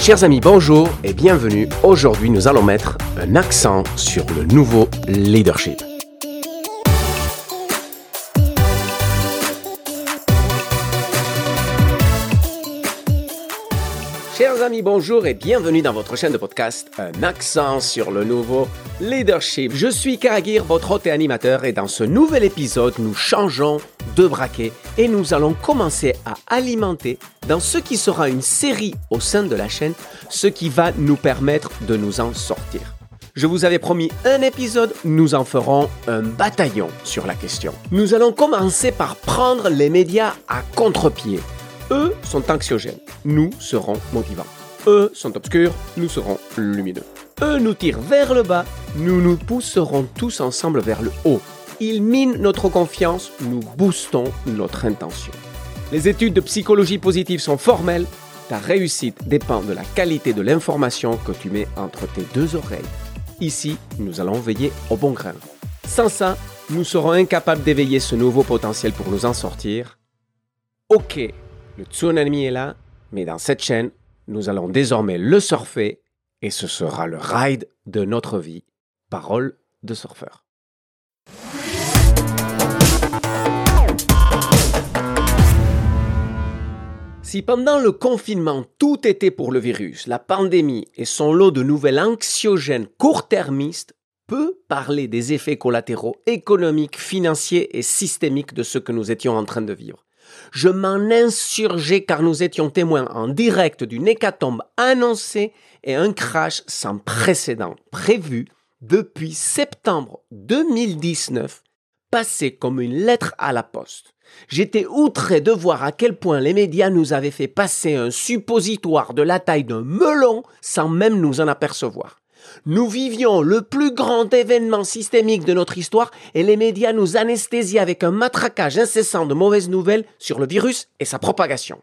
Chers amis, bonjour et bienvenue. Aujourd'hui, nous allons mettre un accent sur le nouveau leadership. Amis, bonjour et bienvenue dans votre chaîne de podcast Un accent sur le nouveau leadership. Je suis Karagir, votre hôte et animateur et dans ce nouvel épisode, nous changeons de braquet et nous allons commencer à alimenter dans ce qui sera une série au sein de la chaîne, ce qui va nous permettre de nous en sortir. Je vous avais promis un épisode, nous en ferons un bataillon sur la question. Nous allons commencer par prendre les médias à contre-pied eux sont anxiogènes, nous serons motivants. Eux sont obscurs, nous serons lumineux. Eux nous tirent vers le bas, nous nous pousserons tous ensemble vers le haut. Ils minent notre confiance, nous boostons notre intention. Les études de psychologie positive sont formelles. Ta réussite dépend de la qualité de l'information que tu mets entre tes deux oreilles. Ici, nous allons veiller au bon grain. Sans ça, nous serons incapables d'éveiller ce nouveau potentiel pour nous en sortir. Ok, le tsunami est là, mais dans cette chaîne, nous allons désormais le surfer et ce sera le ride de notre vie. Parole de surfeur. Si pendant le confinement tout était pour le virus, la pandémie et son lot de nouvelles anxiogènes court-termistes, peut parler des effets collatéraux économiques, financiers et systémiques de ce que nous étions en train de vivre. Je m'en insurgeais car nous étions témoins en direct d'une hécatombe annoncée et un crash sans précédent prévu depuis septembre 2019, passé comme une lettre à la poste. J'étais outré de voir à quel point les médias nous avaient fait passer un suppositoire de la taille d'un melon sans même nous en apercevoir. Nous vivions le plus grand événement systémique de notre histoire et les médias nous anesthésiaient avec un matraquage incessant de mauvaises nouvelles sur le virus et sa propagation.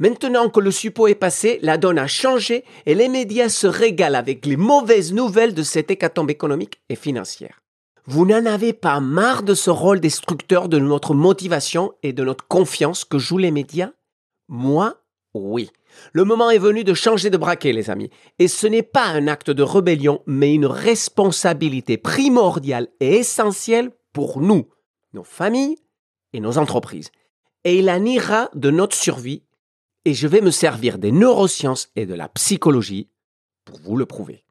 Maintenant que le suppôt est passé, la donne a changé et les médias se régalent avec les mauvaises nouvelles de cette hécatombe économique et financière. Vous n'en avez pas marre de ce rôle destructeur de notre motivation et de notre confiance que jouent les médias? Moi, oui. Le moment est venu de changer de braquet, les amis. Et ce n'est pas un acte de rébellion, mais une responsabilité primordiale et essentielle pour nous, nos familles et nos entreprises. Et il en ira de notre survie. Et je vais me servir des neurosciences et de la psychologie pour vous le prouver.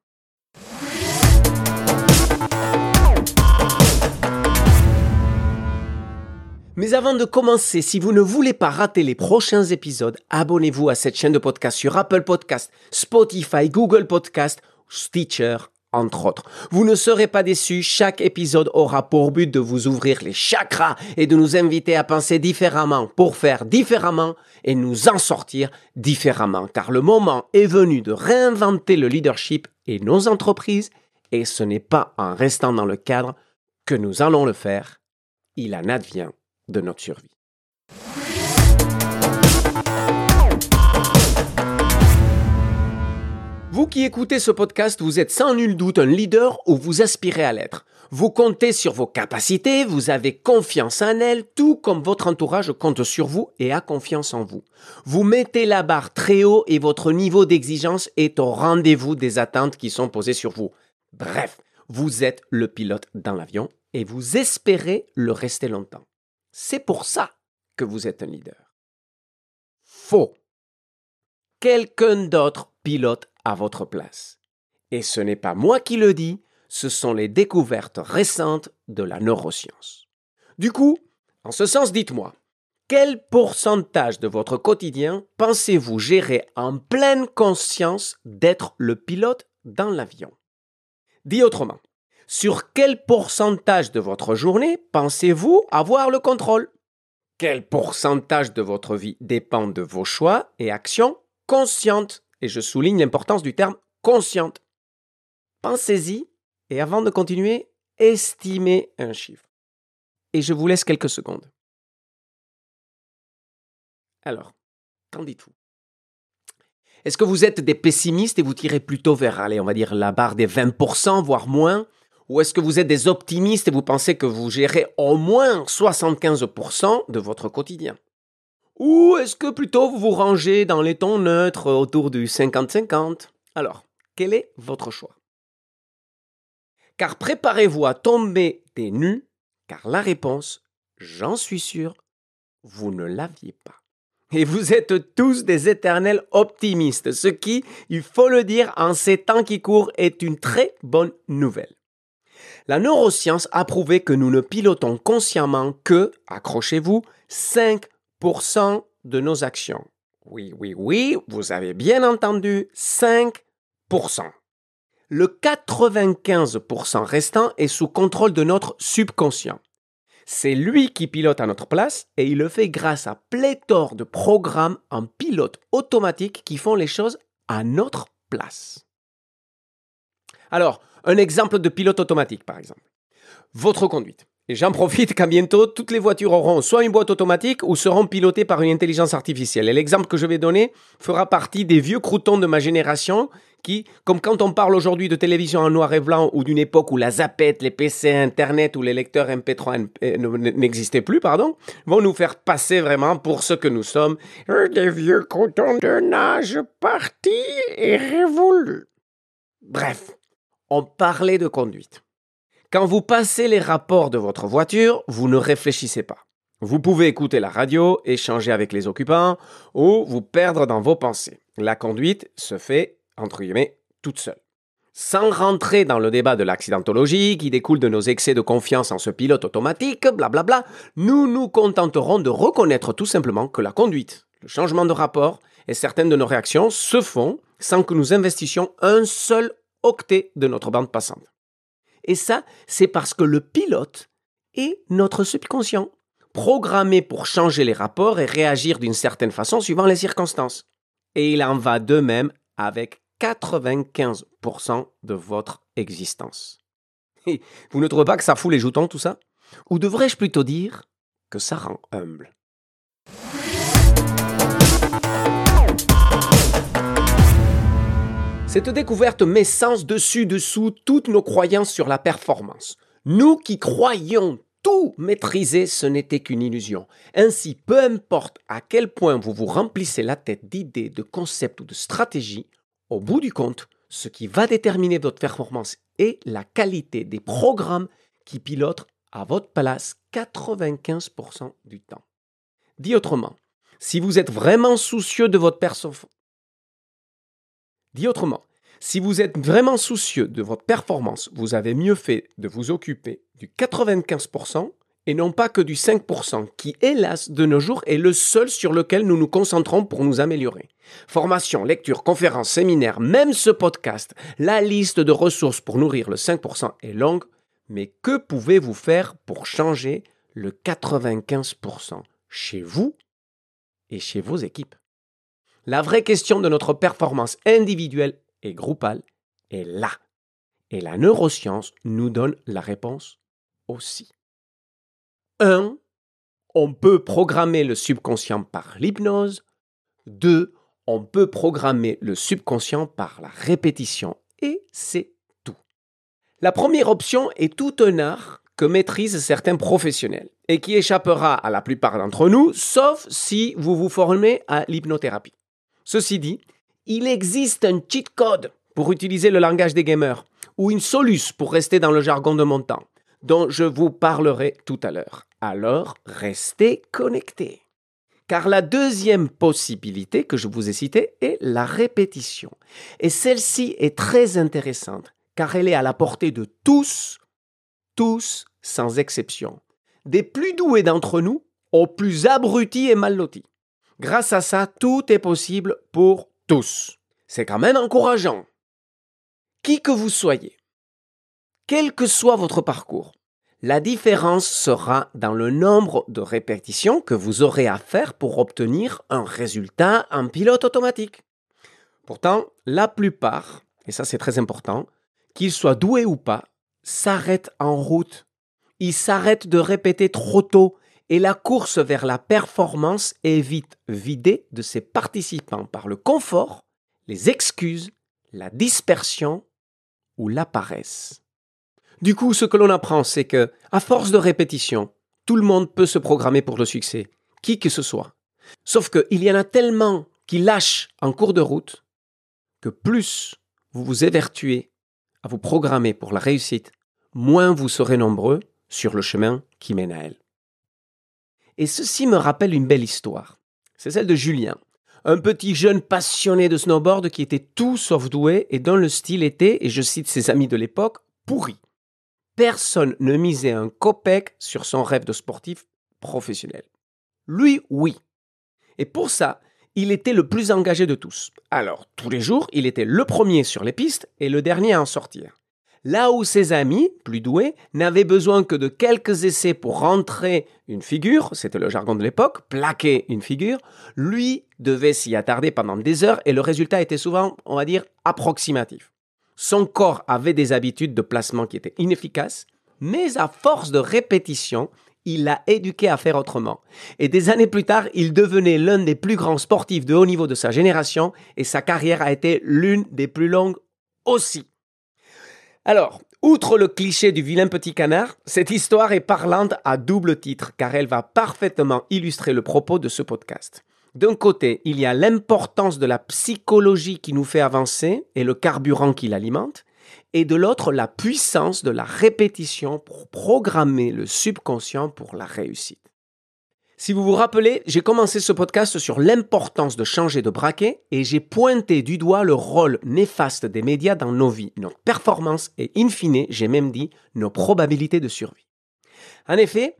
Mais avant de commencer, si vous ne voulez pas rater les prochains épisodes, abonnez-vous à cette chaîne de podcast sur Apple Podcast, Spotify, Google Podcast, Stitcher, entre autres. Vous ne serez pas déçus, chaque épisode aura pour but de vous ouvrir les chakras et de nous inviter à penser différemment pour faire différemment et nous en sortir différemment. Car le moment est venu de réinventer le leadership et nos entreprises et ce n'est pas en restant dans le cadre que nous allons le faire. Il en advient de notre survie. Vous qui écoutez ce podcast, vous êtes sans nul doute un leader ou vous aspirez à l'être. Vous comptez sur vos capacités, vous avez confiance en elles, tout comme votre entourage compte sur vous et a confiance en vous. Vous mettez la barre très haut et votre niveau d'exigence est au rendez-vous des attentes qui sont posées sur vous. Bref, vous êtes le pilote dans l'avion et vous espérez le rester longtemps. C'est pour ça que vous êtes un leader. Faux. Quelqu'un d'autre pilote à votre place. Et ce n'est pas moi qui le dis, ce sont les découvertes récentes de la neuroscience. Du coup, en ce sens, dites-moi, quel pourcentage de votre quotidien pensez-vous gérer en pleine conscience d'être le pilote dans l'avion? Dit autrement, sur quel pourcentage de votre journée pensez-vous avoir le contrôle? Quel pourcentage de votre vie dépend de vos choix et actions conscientes? Et je souligne l'importance du terme consciente. Pensez-y et avant de continuer, estimez un chiffre. Et je vous laisse quelques secondes. Alors, qu'en dites-vous? Est-ce que vous êtes des pessimistes et vous tirez plutôt vers, allez, on va la barre des 20%, voire moins? Ou est-ce que vous êtes des optimistes et vous pensez que vous gérez au moins 75% de votre quotidien? Ou est-ce que plutôt vous vous rangez dans les tons neutres autour du 50-50 Alors, quel est votre choix? Car préparez-vous à tomber des nues, car la réponse, j'en suis sûr, vous ne l'aviez pas. Et vous êtes tous des éternels optimistes, ce qui, il faut le dire, en ces temps qui courent, est une très bonne nouvelle. La neuroscience a prouvé que nous ne pilotons consciemment que, accrochez-vous, 5% de nos actions. Oui, oui, oui, vous avez bien entendu, 5%. Le 95% restant est sous contrôle de notre subconscient. C'est lui qui pilote à notre place et il le fait grâce à pléthore de programmes en pilote automatique qui font les choses à notre place. Alors, un exemple de pilote automatique, par exemple. Votre conduite. Et j'en profite car bientôt, toutes les voitures auront soit une boîte automatique ou seront pilotées par une intelligence artificielle. Et l'exemple que je vais donner fera partie des vieux croutons de ma génération qui, comme quand on parle aujourd'hui de télévision en noir et blanc ou d'une époque où la zapette, les PC, Internet ou les lecteurs MP3 euh, n'existaient plus, pardon, vont nous faire passer vraiment pour ce que nous sommes, des vieux croutons de nage partis et révolus. Bref, on parlait de conduite. Quand vous passez les rapports de votre voiture, vous ne réfléchissez pas. Vous pouvez écouter la radio, échanger avec les occupants ou vous perdre dans vos pensées. La conduite se fait, entre guillemets, toute seule. Sans rentrer dans le débat de l'accidentologie qui découle de nos excès de confiance en ce pilote automatique, blablabla, nous nous contenterons de reconnaître tout simplement que la conduite, le changement de rapport et certaines de nos réactions se font sans que nous investissions un seul octet de notre bande passante. Et ça, c'est parce que le pilote est notre subconscient, programmé pour changer les rapports et réagir d'une certaine façon suivant les circonstances. Et il en va de même avec 95% de votre existence. vous ne trouvez pas que ça fout les joutons tout ça? Ou devrais-je plutôt dire que ça rend humble? Cette découverte met sens dessus-dessous toutes nos croyances sur la performance. Nous qui croyions tout maîtriser, ce n'était qu'une illusion. Ainsi, peu importe à quel point vous vous remplissez la tête d'idées, de concepts ou de stratégies, au bout du compte, ce qui va déterminer votre performance est la qualité des programmes qui pilotent à votre place 95% du temps. Dit autrement, si vous êtes vraiment soucieux de votre performance, Dit autrement, si vous êtes vraiment soucieux de votre performance, vous avez mieux fait de vous occuper du 95% et non pas que du 5% qui, hélas, de nos jours est le seul sur lequel nous nous concentrons pour nous améliorer. Formation, lecture, conférences, séminaires, même ce podcast, la liste de ressources pour nourrir le 5% est longue, mais que pouvez-vous faire pour changer le 95% chez vous et chez vos équipes? La vraie question de notre performance individuelle et groupale est là. Et la neuroscience nous donne la réponse aussi. 1. On peut programmer le subconscient par l'hypnose. 2. On peut programmer le subconscient par la répétition. Et c'est tout. La première option est tout un art que maîtrisent certains professionnels et qui échappera à la plupart d'entre nous, sauf si vous vous formez à l'hypnothérapie. Ceci dit, il existe un cheat code pour utiliser le langage des gamers, ou une soluce pour rester dans le jargon de mon temps, dont je vous parlerai tout à l'heure. Alors, restez connectés. Car la deuxième possibilité que je vous ai citée est la répétition. Et celle-ci est très intéressante, car elle est à la portée de tous, tous sans exception, des plus doués d'entre nous aux plus abrutis et mal lotis. Grâce à ça, tout est possible pour tous. C'est quand même encourageant. Qui que vous soyez, quel que soit votre parcours, la différence sera dans le nombre de répétitions que vous aurez à faire pour obtenir un résultat en pilote automatique. Pourtant, la plupart, et ça c'est très important, qu'ils soient doués ou pas, s'arrêtent en route. Ils s'arrêtent de répéter trop tôt et la course vers la performance est vite vidée de ses participants par le confort, les excuses, la dispersion ou la paresse. Du coup, ce que l'on apprend, c'est que, à force de répétition, tout le monde peut se programmer pour le succès, qui que ce soit. Sauf qu'il y en a tellement qui lâchent en cours de route que plus vous vous évertuez à vous programmer pour la réussite, moins vous serez nombreux sur le chemin qui mène à elle. Et ceci me rappelle une belle histoire. C'est celle de Julien, un petit jeune passionné de snowboard qui était tout sauf doué et dont le style était, et je cite ses amis de l'époque, pourri. Personne ne misait un copec sur son rêve de sportif professionnel. Lui, oui. Et pour ça, il était le plus engagé de tous. Alors, tous les jours, il était le premier sur les pistes et le dernier à en sortir. Là où ses amis, plus doués, n'avaient besoin que de quelques essais pour rentrer une figure, c'était le jargon de l'époque, plaquer une figure, lui devait s'y attarder pendant des heures et le résultat était souvent, on va dire, approximatif. Son corps avait des habitudes de placement qui étaient inefficaces, mais à force de répétition, il l'a éduqué à faire autrement. Et des années plus tard, il devenait l'un des plus grands sportifs de haut niveau de sa génération et sa carrière a été l'une des plus longues aussi. Alors, outre le cliché du vilain petit canard, cette histoire est parlante à double titre car elle va parfaitement illustrer le propos de ce podcast. D'un côté, il y a l'importance de la psychologie qui nous fait avancer et le carburant qui l'alimente, et de l'autre, la puissance de la répétition pour programmer le subconscient pour la réussite. Si vous vous rappelez, j'ai commencé ce podcast sur l'importance de changer de braquet et j'ai pointé du doigt le rôle néfaste des médias dans nos vies, notre performance et in fine, j'ai même dit, nos probabilités de survie. En effet,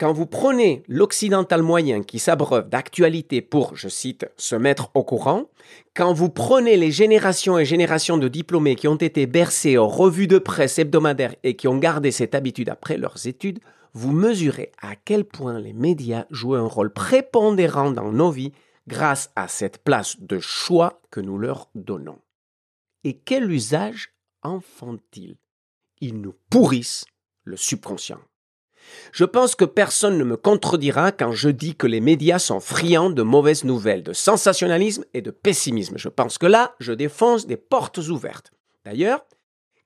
quand vous prenez l'occidental moyen qui s'abreuve d'actualité pour, je cite, se mettre au courant, quand vous prenez les générations et générations de diplômés qui ont été bercés aux revues de presse hebdomadaires et qui ont gardé cette habitude après leurs études, vous mesurez à quel point les médias jouent un rôle prépondérant dans nos vies grâce à cette place de choix que nous leur donnons. Et quel usage en font-ils? Ils nous pourrissent le subconscient. Je pense que personne ne me contredira quand je dis que les médias sont friands de mauvaises nouvelles, de sensationnalisme et de pessimisme. Je pense que là, je défonce des portes ouvertes. D'ailleurs,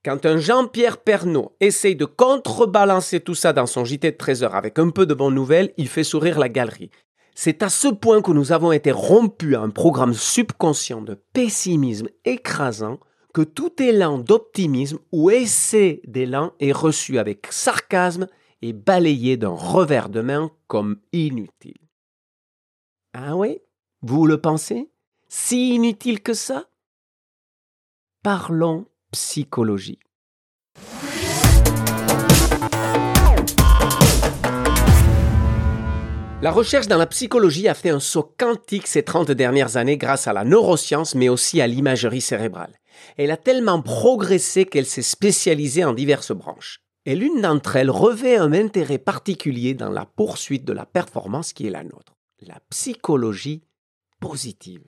quand un Jean-Pierre Pernaud essaye de contrebalancer tout ça dans son JT de 13 heures avec un peu de bonnes nouvelles, il fait sourire la galerie. C'est à ce point que nous avons été rompus à un programme subconscient de pessimisme écrasant que tout élan d'optimisme ou essai d'élan est reçu avec sarcasme et balayé d'un revers de main comme inutile. Ah oui Vous le pensez? Si inutile que ça? Parlons psychologie. La recherche dans la psychologie a fait un saut quantique ces 30 dernières années grâce à la neuroscience mais aussi à l'imagerie cérébrale. Elle a tellement progressé qu'elle s'est spécialisée en diverses branches. Et l'une d'entre elles revêt un intérêt particulier dans la poursuite de la performance qui est la nôtre, la psychologie positive.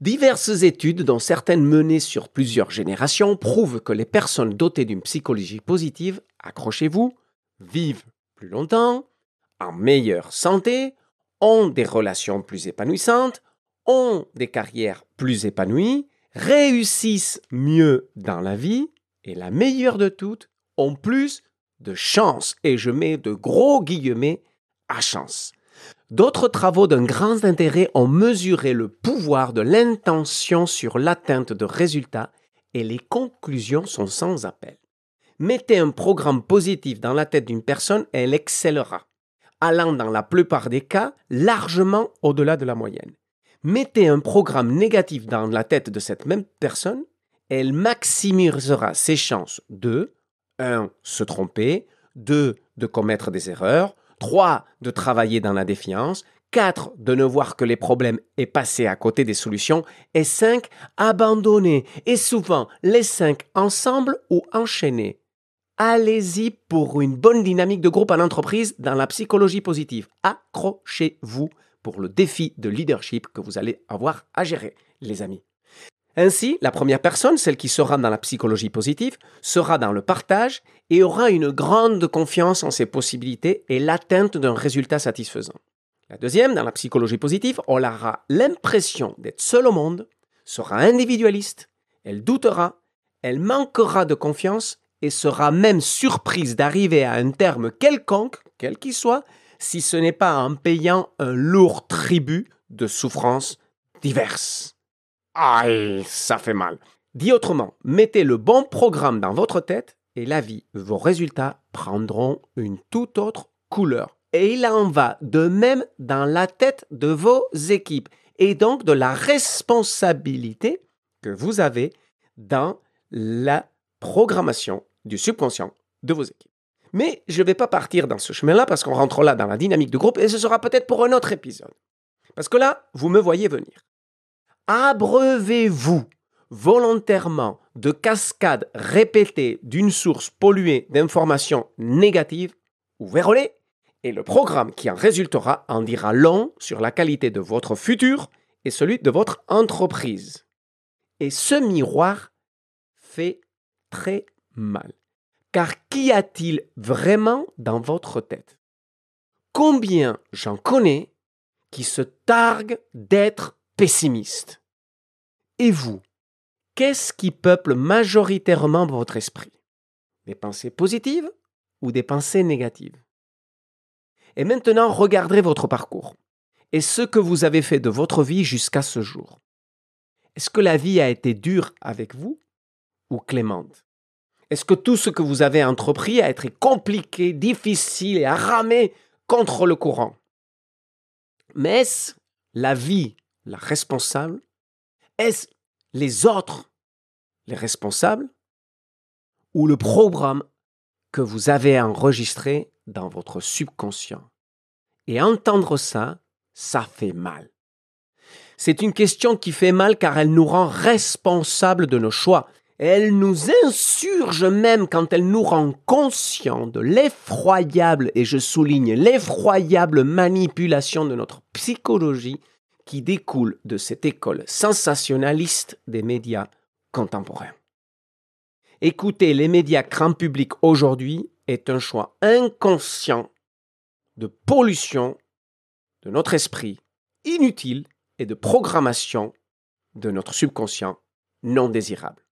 Diverses études, dont certaines menées sur plusieurs générations, prouvent que les personnes dotées d'une psychologie positive, accrochez-vous, vivent plus longtemps, en meilleure santé, ont des relations plus épanouissantes, ont des carrières plus épanouies, réussissent mieux dans la vie, et la meilleure de toutes, ont plus de chance. Et je mets de gros guillemets à chance. D'autres travaux d'un grand intérêt ont mesuré le pouvoir de l'intention sur l'atteinte de résultats et les conclusions sont sans appel. Mettez un programme positif dans la tête d'une personne et elle excellera, allant dans la plupart des cas largement au-delà de la moyenne. Mettez un programme négatif dans la tête de cette même personne, elle maximisera ses chances de 1. se tromper, 2. de commettre des erreurs, 3. De travailler dans la défiance. 4. De ne voir que les problèmes et passer à côté des solutions. Et 5. Abandonner. Et souvent, les 5 ensemble ou enchaînés. Allez-y pour une bonne dynamique de groupe en entreprise dans la psychologie positive. Accrochez-vous pour le défi de leadership que vous allez avoir à gérer, les amis. Ainsi, la première personne, celle qui sera dans la psychologie positive, sera dans le partage et aura une grande confiance en ses possibilités et l'atteinte d'un résultat satisfaisant. La deuxième, dans la psychologie positive, aura l'impression d'être seule au monde, sera individualiste, elle doutera, elle manquera de confiance et sera même surprise d'arriver à un terme quelconque, quel qu'il soit, si ce n'est pas en payant un lourd tribut de souffrances diverses. Ça fait mal. Dit autrement, mettez le bon programme dans votre tête et la vie, vos résultats prendront une toute autre couleur. Et il en va de même dans la tête de vos équipes et donc de la responsabilité que vous avez dans la programmation du subconscient de vos équipes. Mais je ne vais pas partir dans ce chemin-là parce qu'on rentre là dans la dynamique de groupe et ce sera peut-être pour un autre épisode. Parce que là, vous me voyez venir. Abreuvez-vous volontairement de cascades répétées d'une source polluée d'informations négatives ou vérolées, et le programme qui en résultera en dira long sur la qualité de votre futur et celui de votre entreprise. Et ce miroir fait très mal. Car qu'y a-t-il vraiment dans votre tête? Combien j'en connais qui se targuent d'être pessimistes Et vous, qu'est-ce qui peuple majoritairement votre esprit? Des pensées positives ou des pensées négatives? Et maintenant, regardez votre parcours et ce que vous avez fait de votre vie jusqu'à ce jour. Est-ce que la vie a été dure avec vous ou clémente? Est-ce que tout ce que vous avez entrepris a été compliqué, difficile et a ramé contre le courant? Mais est-ce la vie la responsable Est-ce les autres les responsables ou le programme que vous avez enregistré dans votre subconscient? Et entendre ça, ça fait mal. C'est une question qui fait mal car elle nous rend responsables de nos choix. Elle nous insurge même quand elle nous rend conscients de l'effroyable, et je souligne l'effroyable manipulation de notre psychologie qui découle de cette école sensationnaliste des médias contemporains. Écouter les médias grand public aujourd'hui est un choix inconscient de pollution de notre esprit, inutile, et de programmation de notre subconscient non désirable.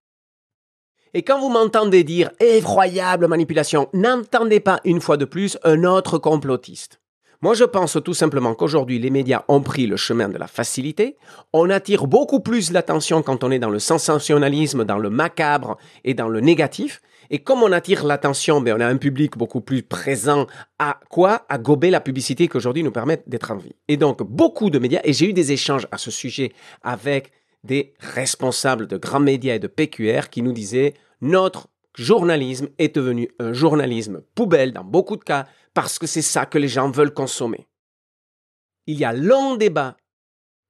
Et quand vous m'entendez dire effroyable manipulation, n'entendez pas une fois de plus un autre complotiste. Moi, je pense tout simplement qu'aujourd'hui, les médias ont pris le chemin de la facilité. On attire beaucoup plus l'attention quand on est dans le sensationnalisme, dans le macabre et dans le négatif. Et comme on attire l'attention, ben on a un public beaucoup plus présent à quoi? À gober la publicité qu'aujourd'hui nous permet d'être en vie. Et donc, beaucoup de médias, et j'ai eu des échanges à ce sujet avec des responsables de grands médias et de PQR qui nous disaient notre journalisme est devenu un journalisme poubelle dans beaucoup de cas parce que c'est ça que les gens veulent consommer. Il y a long débat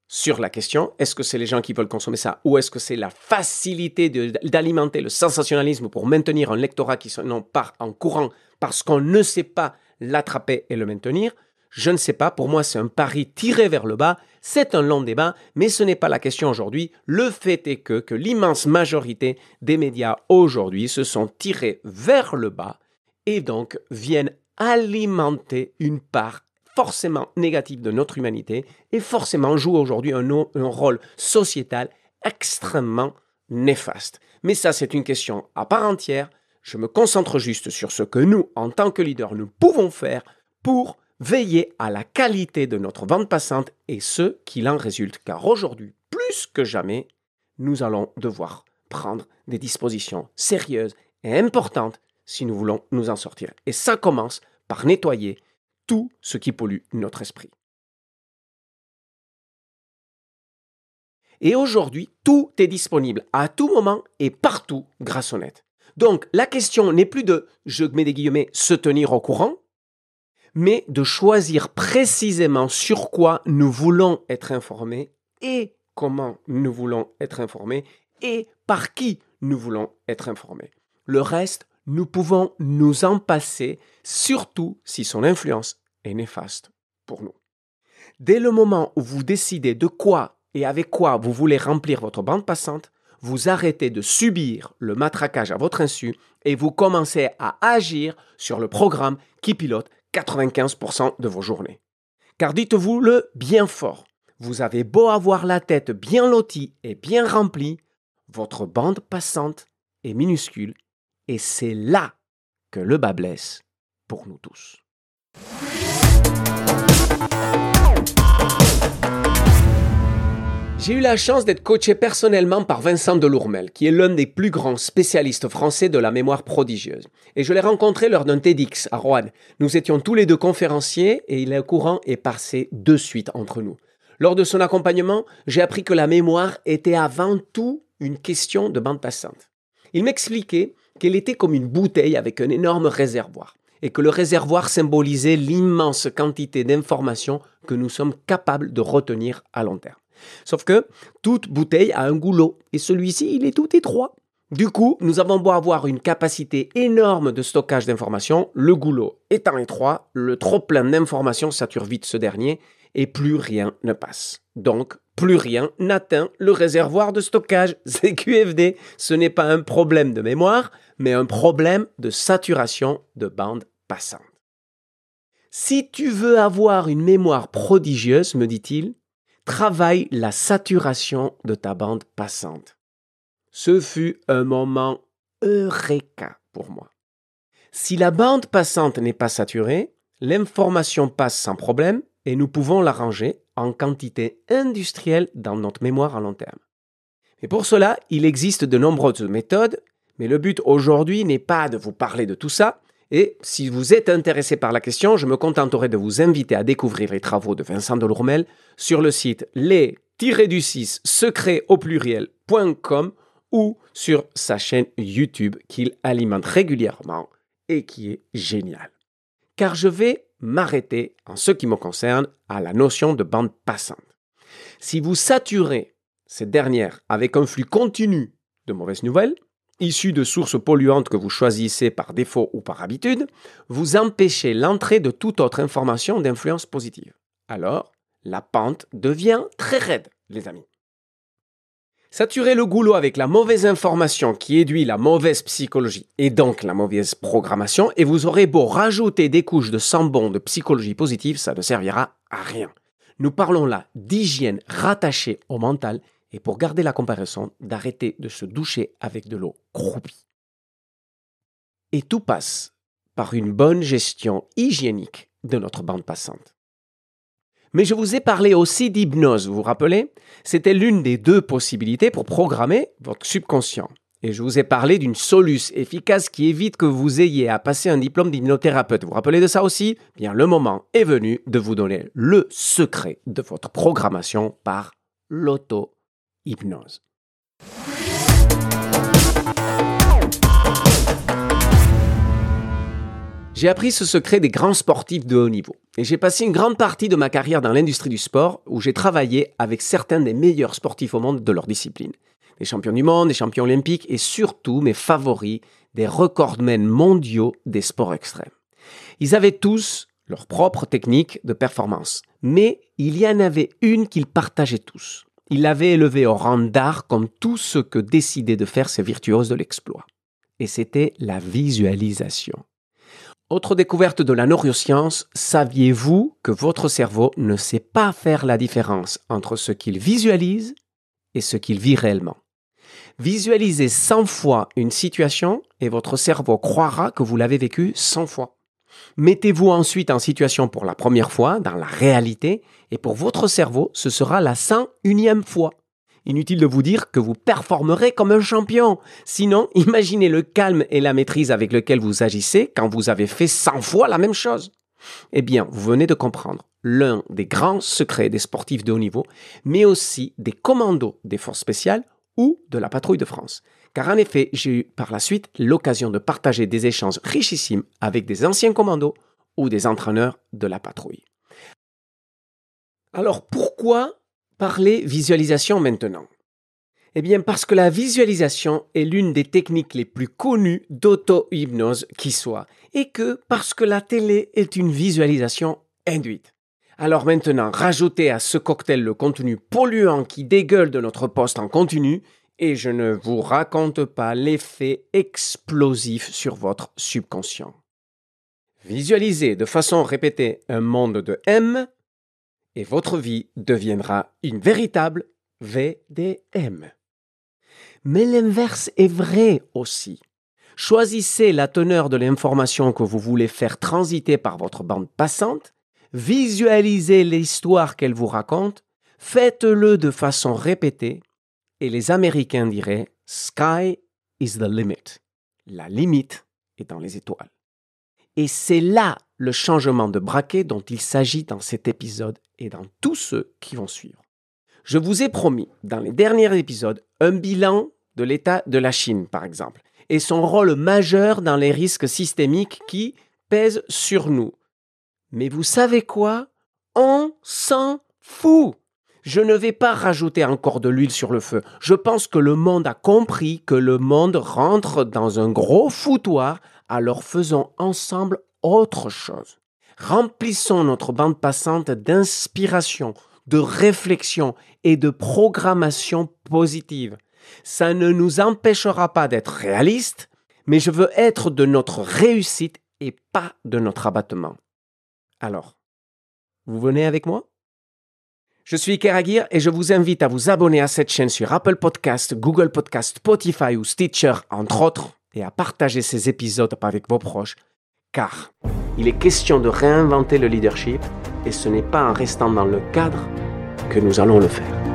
sur la question, est-ce que c'est les gens qui veulent consommer ça ou est-ce que c'est la facilité d'alimenter le sensationnalisme pour maintenir un lectorat qui part en courant parce qu'on ne sait pas l'attraper et le maintenir? Je ne sais pas, pour moi c'est un pari tiré vers le bas, c'est un long débat, mais ce n'est pas la question aujourd'hui. Le fait est que, l'immense majorité des médias aujourd'hui se sont tirés vers le bas et donc viennent alimenter une part forcément négative de notre humanité et forcément jouent aujourd'hui un rôle sociétal extrêmement néfaste. Mais ça, c'est une question à part entière. Je me concentre juste sur ce que nous, en tant que leaders, nous pouvons faire pour veiller à la qualité de notre vente passante et ce qu'il en résulte. Car aujourd'hui, plus que jamais, nous allons devoir prendre des dispositions sérieuses et importantes si nous voulons nous en sortir. Et ça commence par nettoyer tout ce qui pollue notre esprit. Et aujourd'hui, tout est disponible à tout moment et partout grâce au net. Donc la question n'est plus de, je mets des guillemets, se tenir au courant, mais de choisir précisément sur quoi nous voulons être informés et comment nous voulons être informés et par qui nous voulons être informés. Le reste, nous pouvons nous en passer, surtout si son influence est néfaste pour nous. Dès le moment où vous décidez de quoi et avec quoi vous voulez remplir votre bande passante, vous arrêtez de subir le matraquage à votre insu et vous commencez à agir sur le programme qui pilote 95% de vos journées. Car dites-vous-le bien fort, vous avez beau avoir la tête bien lotie et bien remplie, votre bande passante est minuscule et c'est là que le bas blesse pour nous tous. J'ai eu la chance d'être coaché personnellement par Vincent Delourmel, qui est l'un des plus grands spécialistes français de la mémoire prodigieuse. Et je l'ai rencontré lors d'un TEDx à Rouen. Nous étions tous les deux conférenciers et il est courant est passé de suite entre nous. Lors de son accompagnement, j'ai appris que la mémoire était avant tout une question de bande passante. Il m'expliquait qu'elle était comme une bouteille avec un énorme réservoir et que le réservoir symbolisait l'immense quantité d'informations que nous sommes capables de retenir à long terme. Sauf que toute bouteille a un goulot, et celui-ci, il est tout étroit. Du coup, nous avons beau avoir une capacité énorme de stockage d'informations, le goulot étant étroit, le trop plein d'informations sature vite ce dernier, et plus rien ne passe. Donc, plus rien n'atteint le réservoir de stockage. C'est QFD. Ce n'est pas un problème de mémoire, mais un problème de saturation de bande passante. Si tu veux avoir une mémoire prodigieuse, me dit-il, travaille la saturation de ta bande passante. Ce fut un moment eureka pour moi. Si la bande passante n'est pas saturée, l'information passe sans problème et nous pouvons la ranger en quantité industrielle dans notre mémoire à long terme. Et pour cela, il existe de nombreuses méthodes, mais le but aujourd'hui n'est pas de vous parler de tout ça, et si vous êtes intéressé par la question, je me contenterai de vous inviter à découvrir les travaux de Vincent Delourmel sur le site les-du-6 secret au pluriel.com ou sur sa chaîne YouTube qu'il alimente régulièrement et qui est géniale. Car je vais m'arrêter, en ce qui me concerne, à la notion de bande passante. Si vous saturez cette dernière avec un flux continu de mauvaises nouvelles, issus de sources polluantes que vous choisissez par défaut ou par habitude, vous empêchez l'entrée de toute autre information d'influence positive. Alors, la pente devient très raide, les amis. Saturez le goulot avec la mauvaise information qui éduit la mauvaise psychologie et donc la mauvaise programmation, et vous aurez beau rajouter des couches de sambon de psychologie positive, ça ne servira à rien. Nous parlons là d'hygiène rattachée au mental et pour garder la comparaison, d'arrêter de se doucher avec de l'eau croupie. Et tout passe par une bonne gestion hygiénique de notre bande passante. Mais je vous ai parlé aussi d'hypnose, vous vous rappelez? C'était l'une des deux possibilités pour programmer votre subconscient. Et je vous ai parlé d'une soluce efficace qui évite que vous ayez à passer un diplôme d'hypnothérapeute. Vous vous rappelez de ça aussi? Bien, le moment est venu de vous donner le secret de votre programmation par l'auto hypnose. J'ai appris ce secret des grands sportifs de haut niveau. Et j'ai passé une grande partie de ma carrière dans l'industrie du sport où j'ai travaillé avec certains des meilleurs sportifs au monde de leur discipline. Des champions du monde, des champions olympiques et surtout mes favoris, des recordmen mondiaux des sports extrêmes. Ils avaient tous leur propre technique de performance. Mais il y en avait une qu'ils partageaient tous il l'avait élevé au rang d'art comme tout ce que décidaient de faire ces virtuoses de l'exploit. Et c'était la visualisation. Autre découverte de la neuroscience, saviez-vous que votre cerveau ne sait pas faire la différence entre ce qu'il visualise et ce qu'il vit réellement? Visualisez 100 fois une situation et votre cerveau croira que vous l'avez vécue 100 fois. Mettez-vous ensuite en situation pour la première fois, dans la réalité, et pour votre cerveau, ce sera la 101e fois. Inutile de vous dire que vous performerez comme un champion. Sinon, imaginez le calme et la maîtrise avec lequel vous agissez quand vous avez fait 100 fois la même chose. Eh bien, vous venez de comprendre l'un des grands secrets des sportifs de haut niveau, mais aussi des commandos des forces spéciales ou de la patrouille de France. Car en effet, j'ai eu par la suite l'occasion de partager des échanges richissimes avec des anciens commandos ou des entraîneurs de la patrouille. Alors pourquoi parler visualisation maintenant? Eh bien parce que la visualisation est l'une des techniques les plus connues d'auto-hypnose qui soit, et que parce que la télé est une visualisation induite. Alors maintenant, rajoutez à ce cocktail le contenu polluant qui dégueule de notre poste en continu, et je ne vous raconte pas l'effet explosif sur votre subconscient. Visualisez de façon répétée un monde de M et votre vie deviendra une véritable VDM. Mais l'inverse est vrai aussi. Choisissez la teneur de l'information que vous voulez faire transiter par votre bande passante, visualisez l'histoire qu'elle vous raconte, Faites-le de façon répétée et les Américains diraient Sky is the limit. La limite est dans les étoiles. Et c'est là le changement de braquet dont il s'agit dans cet épisode et dans tous ceux qui vont suivre. Je vous ai promis, dans les derniers épisodes, un bilan de l'état de la Chine, par exemple, et son rôle majeur dans les risques systémiques qui pèsent sur nous. Mais vous savez quoi? On s'en fout je ne vais pas rajouter encore de l'huile sur le feu. Je pense que le monde a compris que le monde rentre dans un gros foutoir, alors faisons ensemble autre chose. Remplissons notre bande passante d'inspiration, de réflexion et de programmation positive. Ça ne nous empêchera pas d'être réalistes, mais je veux être de notre réussite et pas de notre abattement. Alors, vous venez avec moi? Je suis Keragir et je vous invite à vous abonner à cette chaîne sur Apple Podcast, Google Podcast, Spotify ou Stitcher, entre autres, et à partager ces épisodes avec vos proches, car il est question de réinventer le leadership et ce n'est pas en restant dans le cadre que nous allons le faire.